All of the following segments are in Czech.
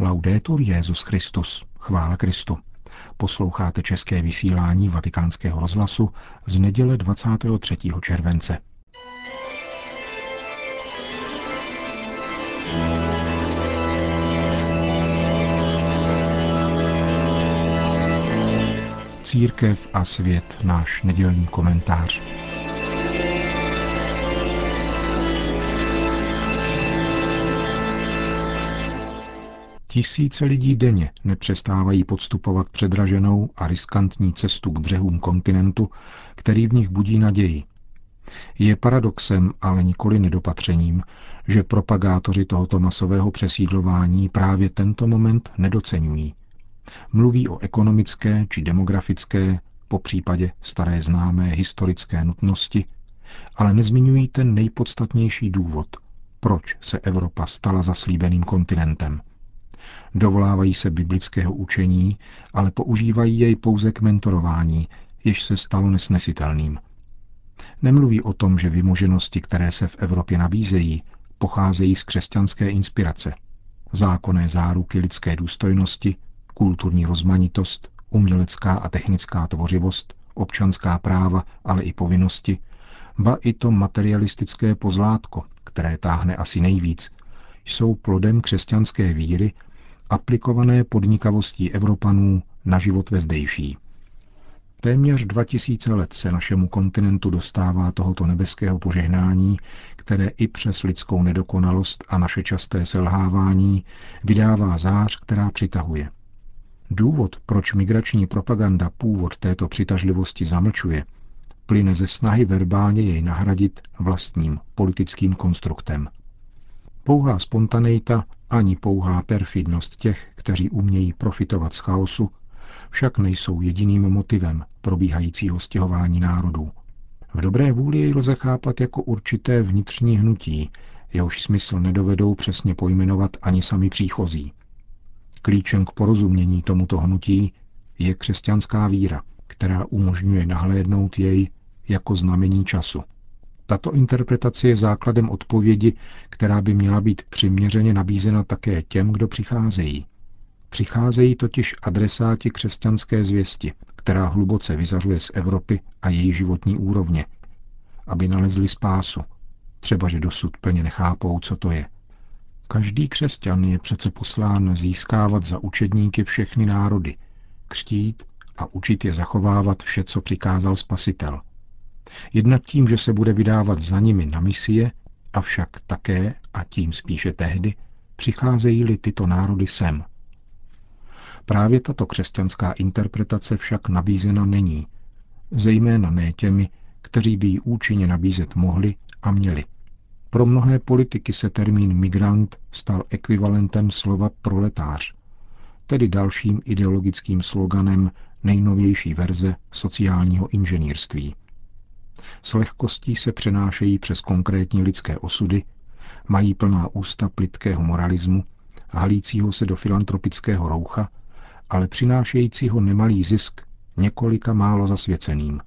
Laudetur Jezus Christus. Chvála Kristu. Posloucháte české vysílání Vatikánského rozhlasu z neděle 23. července. Církev a svět, náš nedělní komentář. Tisíce lidí denně nepřestávají podstupovat předraženou a riskantní cestu k břehům kontinentu, který v nich budí naději. Je paradoxem, ale nikoli nedopatřením, že propagátoři tohoto masového přesídlování právě tento moment nedocenují. Mluví o ekonomické či demografické, po případě staré známé historické nutnosti, ale nezmiňují ten nejpodstatnější důvod, proč se Evropa stala zaslíbeným kontinentem – Dovolávají se biblického učení, ale používají jej pouze k mentorování, jež se stalo nesnesitelným. Nemluví o tom, že vymoženosti, které se v Evropě nabízejí, pocházejí z křesťanské inspirace. Zákonné záruky lidské důstojnosti, kulturní rozmanitost, umělecká a technická tvořivost, občanská práva, ale i povinnosti, ba i to materialistické pozlátko, které táhne asi nejvíc, jsou plodem křesťanské víry aplikované podnikavostí Evropanů na život ve zdejší. Téměř 2000 let se našemu kontinentu dostává tohoto nebeského požehnání, které i přes lidskou nedokonalost a naše časté selhávání vydává zář, která přitahuje. Důvod, proč migrační propaganda původ této přitažlivosti zamlčuje, plyne ze snahy verbálně jej nahradit vlastním politickým konstruktem. Pouhá spontaneita ani pouhá perfidnost těch, kteří umějí profitovat z chaosu, však nejsou jediným motivem probíhajícího stěhování národů. V dobré vůli jej lze chápat jako určité vnitřní hnutí, jehož smysl nedovedou přesně pojmenovat ani sami příchozí. Klíčem k porozumění tomuto hnutí je křesťanská víra, která umožňuje nahlédnout jej jako znamení času – tato interpretace je základem odpovědi, která by měla být přiměřeně nabízena také těm, kdo přicházejí. Přicházejí totiž adresáti křesťanské zvěsti, která hluboce vyzařuje z Evropy a její životní úrovně, aby nalezli spásu, třeba že dosud plně nechápou, co to je. Každý křesťan je přece poslán získávat za učedníky všechny národy, křtít a učit je zachovávat vše, co přikázal Spasitel – Jednak tím, že se bude vydávat za nimi na misie, avšak také, a tím spíše tehdy, přicházejí-li tyto národy sem. Právě tato křesťanská interpretace však nabízena není, zejména ne těmi, kteří by ji účinně nabízet mohli a měli. Pro mnohé politiky se termín migrant stal ekvivalentem slova proletář, tedy dalším ideologickým sloganem nejnovější verze sociálního inženýrství s lehkostí se přenášejí přes konkrétní lidské osudy, mají plná ústa plitkého moralismu, halícího se do filantropického roucha, ale přinášejícího nemalý zisk několika málo zasvěceným.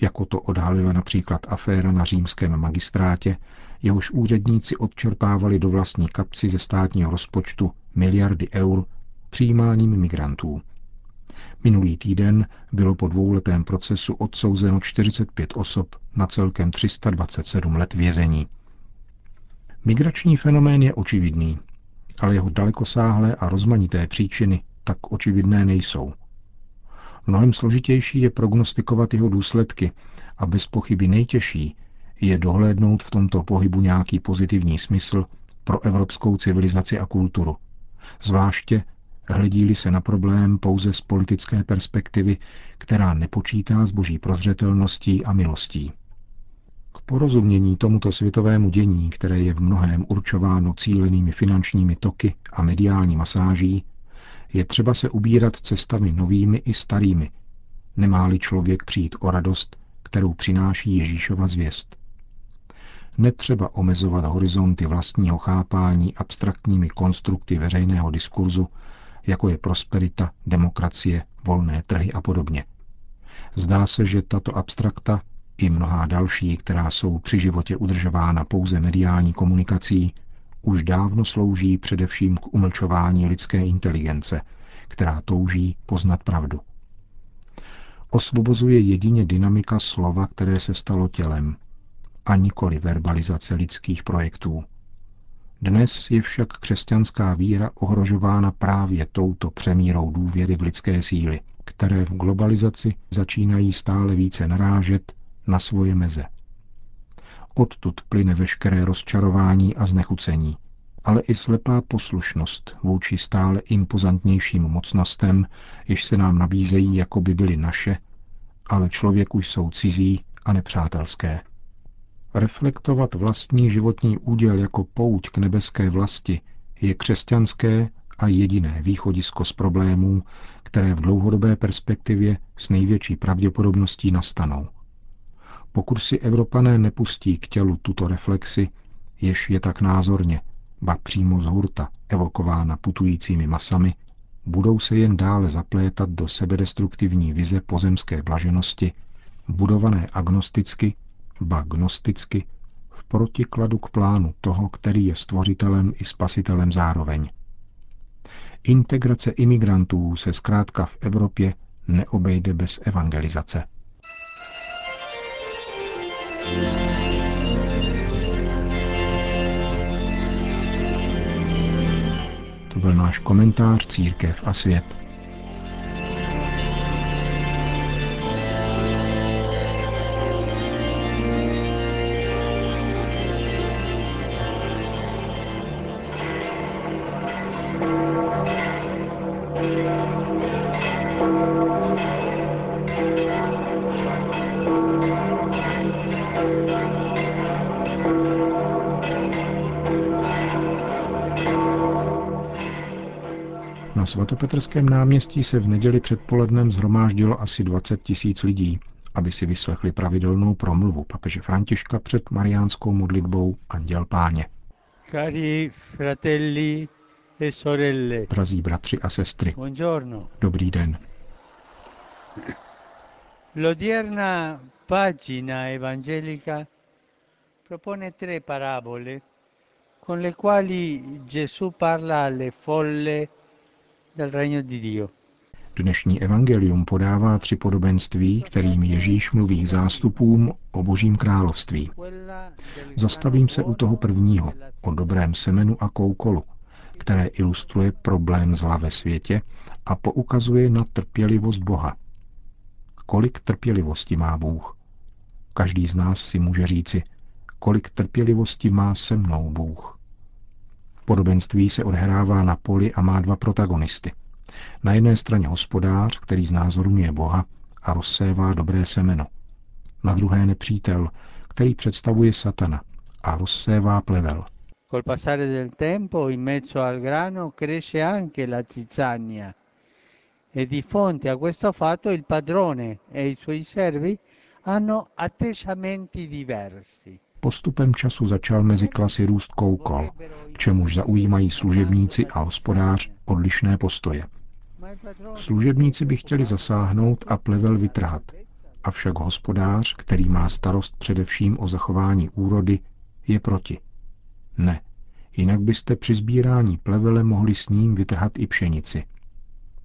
Jako to odhalila například aféra na římském magistrátě, jehož úředníci odčerpávali do vlastní kapci ze státního rozpočtu miliardy eur přijímáním migrantů. Minulý týden bylo po dvouletém procesu odsouzeno 45 osob na celkem 327 let vězení. Migrační fenomén je očividný, ale jeho dalekosáhlé a rozmanité příčiny tak očividné nejsou. Mnohem složitější je prognostikovat jeho důsledky a bez pochyby nejtěžší je dohlédnout v tomto pohybu nějaký pozitivní smysl pro evropskou civilizaci a kulturu, zvláště hledí se na problém pouze z politické perspektivy, která nepočítá s boží prozřetelností a milostí. K porozumění tomuto světovému dění, které je v mnohém určováno cílenými finančními toky a mediální masáží, je třeba se ubírat cestami novými i starými, nemá-li člověk přijít o radost, kterou přináší Ježíšova zvěst. Netřeba omezovat horizonty vlastního chápání abstraktními konstrukty veřejného diskurzu jako je prosperita, demokracie, volné trhy a podobně. Zdá se, že tato abstrakta i mnohá další, která jsou při životě udržována pouze mediální komunikací, už dávno slouží především k umlčování lidské inteligence, která touží poznat pravdu. Osvobozuje jedině dynamika slova, které se stalo tělem, a nikoli verbalizace lidských projektů. Dnes je však křesťanská víra ohrožována právě touto přemírou důvěry v lidské síly, které v globalizaci začínají stále více narážet na svoje meze. Odtud plyne veškeré rozčarování a znechucení, ale i slepá poslušnost vůči stále impozantnějším mocnostem, jež se nám nabízejí, jako by byly naše, ale člověku jsou cizí a nepřátelské. Reflektovat vlastní životní úděl jako pouť k nebeské vlasti je křesťanské a jediné východisko z problémů, které v dlouhodobé perspektivě s největší pravděpodobností nastanou. Pokud si Evropané nepustí k tělu tuto reflexi, jež je tak názorně, ba přímo z hurta, evokována putujícími masami, budou se jen dále zaplétat do sebedestruktivní vize pozemské blaženosti, budované agnosticky, ba gnosticky, v protikladu k plánu toho, který je stvořitelem i spasitelem zároveň. Integrace imigrantů se zkrátka v Evropě neobejde bez evangelizace. To byl náš komentář Církev a svět. Na svatopetrském náměstí se v neděli předpolednem zhromáždilo asi 20 tisíc lidí, aby si vyslechli pravidelnou promluvu papeže Františka před mariánskou modlitbou Anděl Páně. Cari fratelli e sorelle. Drazí bratři a sestry. Buongiorno. Dobrý den. L'odierna pagina evangelica propone tre parabole con le quali Gesù parla alle folle del regno di Dio. Dnešní evangelium podává tři podobenství, kterým Ježíš mluví zástupům o božím království. Zastavím se u toho prvního, o dobrém semenu a koukolu, které ilustruje problém zla ve světě a poukazuje na trpělivost Boha. Kolik trpělivosti má Bůh? Každý z nás si může říci, kolik trpělivosti má se mnou Bůh. Podobenství se odhrává na poli a má dva protagonisty. Na jedné straně hospodář, který znázorňuje Boha a rozsévá dobré semeno. Na druhé nepřítel, který představuje satana a rozsévá plevel. Col passare del tempo in mezzo al grano cresce anche la zizzania e di fronte a questo fatto il padrone e i suoi servi hanno atteggiamenti diversi. Postupem času začal mezi klasy růst koukol, k čemuž zaujímají služebníci a hospodář odlišné postoje. Služebníci by chtěli zasáhnout a plevel vytrhat, avšak hospodář, který má starost především o zachování úrody, je proti. Ne, jinak byste při sbírání plevele mohli s ním vytrhat i pšenici.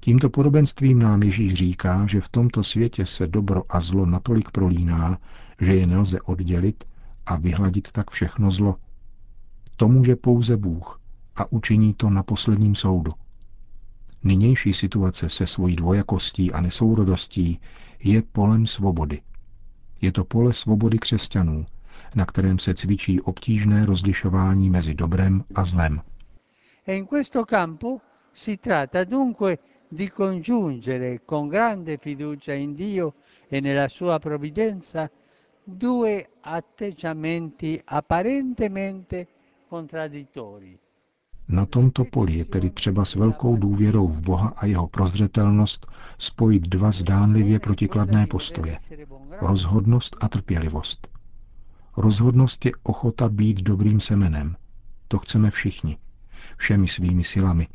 Tímto podobenstvím nám Ježíš říká, že v tomto světě se dobro a zlo natolik prolíná, že je nelze oddělit a vyhladit tak všechno zlo. To může pouze Bůh a učiní to na posledním soudu. Nynější situace se svojí dvojakostí a nesourodostí je polem svobody. Je to pole svobody křesťanů, na kterém se cvičí obtížné rozlišování mezi dobrem a zlem. E in questo campo si tratta dunque di congiungere con grande fiducia in Dio e nella sua provvidenza due atteggiamenti apparentemente contraddittori. Na tomto poli je tedy třeba s velkou důvěrou v Boha a jeho prozřetelnost spojit dva zdánlivě protikladné postoje. Rozhodnost a trpělivost. Rozhodnost je ochota být dobrým semenem. To chceme všichni. Všemi svými silami.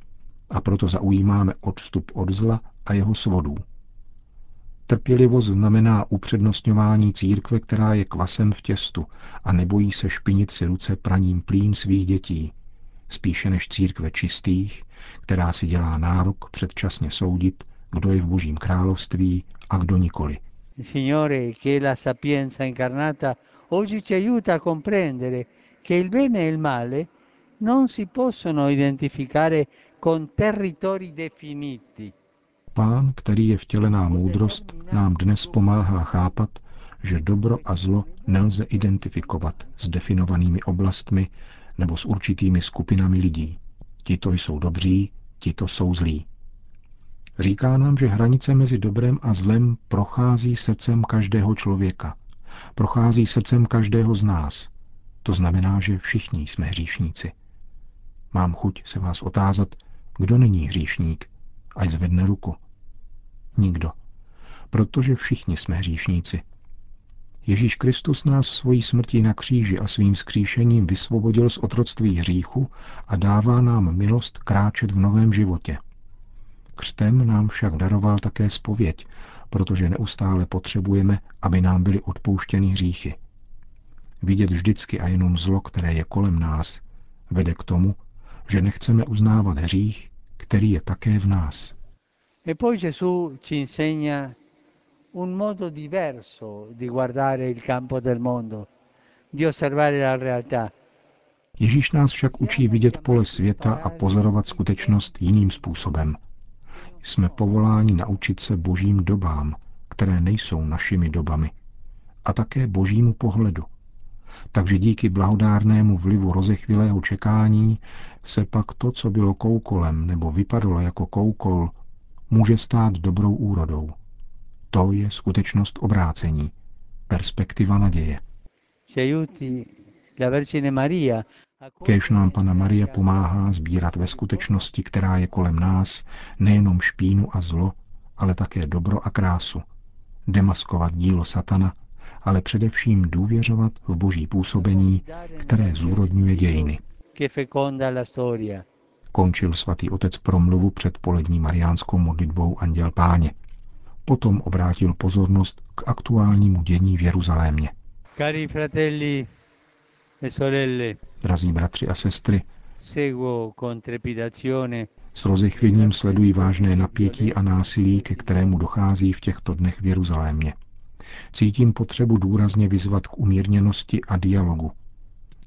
A proto zaujímáme odstup od zla a jeho svodů. Trpělivost znamená upřednostňování církve, která je kvasem v těstu a nebojí se špinit si ruce praním plín svých dětí, spíše než církve čistých, která si dělá nárok předčasně soudit, kdo je v božím království a kdo nikoli. Signore, che la sapienza incarnata oggi ci aiuta a comprendere che il bene e il male non si possono identificare con territori definiti. Pán, který je vtělená moudrost, nám dnes pomáhá chápat, že dobro a zlo nelze identifikovat s definovanými oblastmi nebo s určitými skupinami lidí. Tito jsou dobří, tito jsou zlí. Říká nám, že hranice mezi dobrem a zlem prochází srdcem každého člověka. Prochází srdcem každého z nás. To znamená, že všichni jsme hříšníci. Mám chuť se vás otázat, kdo není hříšník, ať zvedne ruku. Nikdo. Protože všichni jsme hříšníci. Ježíš Kristus nás svojí smrtí na kříži a svým skříšením vysvobodil z otroctví hříchu a dává nám milost kráčet v novém životě. Křtem nám však daroval také spověď, protože neustále potřebujeme, aby nám byly odpouštěny hříchy. Vidět vždycky a jenom zlo, které je kolem nás, vede k tomu, že nechceme uznávat hřích, který je také v nás. E poi Gesù ci insegna un modo diverso di guardare il campo del mondo, di osservare la realtà. Ježíš nás však učí vidět pole světa a pozorovat skutečnost jiným způsobem. Jsme povoláni naučit se božím dobám, které nejsou našimi dobami, a také božímu pohledu. Takže díky blahodárnému vlivu rozechvilého čekání se pak to, co bylo koukolem nebo vypadalo jako koukol, může stát dobrou úrodou. To je skutečnost obrácení, perspektiva naděje. Kéž nám Pana Maria pomáhá sbírat ve skutečnosti, která je kolem nás, nejenom špínu a zlo, ale také dobro a krásu. Demaskovat dílo satana, ale především důvěřovat v boží působení, které zúrodňuje dějiny. Končil svatý otec promluvu před polední mariánskou modlitbou Anděl Páně. Potom obrátil pozornost k aktuálnímu dění v Jeruzalémě. Cari fratelli e sorelle, Drazí bratři a sestry, seguo con trepidazione s rozechvěním sledují vážné napětí a násilí, ke kterému dochází v těchto dnech v Jeruzalémě. Cítím potřebu důrazně vyzvat k umírněnosti a dialogu.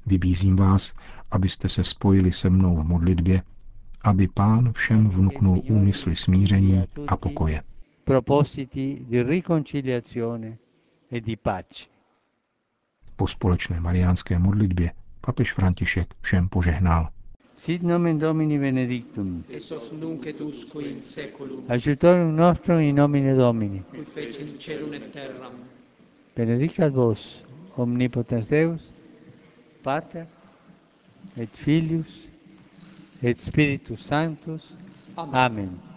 Vybízím vás, abyste se spojili se mnou v modlitbě, aby pán všem vnuknul úmysly smíření a pokoje. propositi di riconciliazione e di pace. Po společné mariánské modlitbě papež František všem požehnal. Sit nomen Domini benedictum. et sos nunc et usque in seculum, Aiutorium nostrum in nomine Domini. qui fecit celum et terram. Benedicat vos, omnipotens Deus, Pater, et Filius, Espíritu Spiritus Amén. Amén.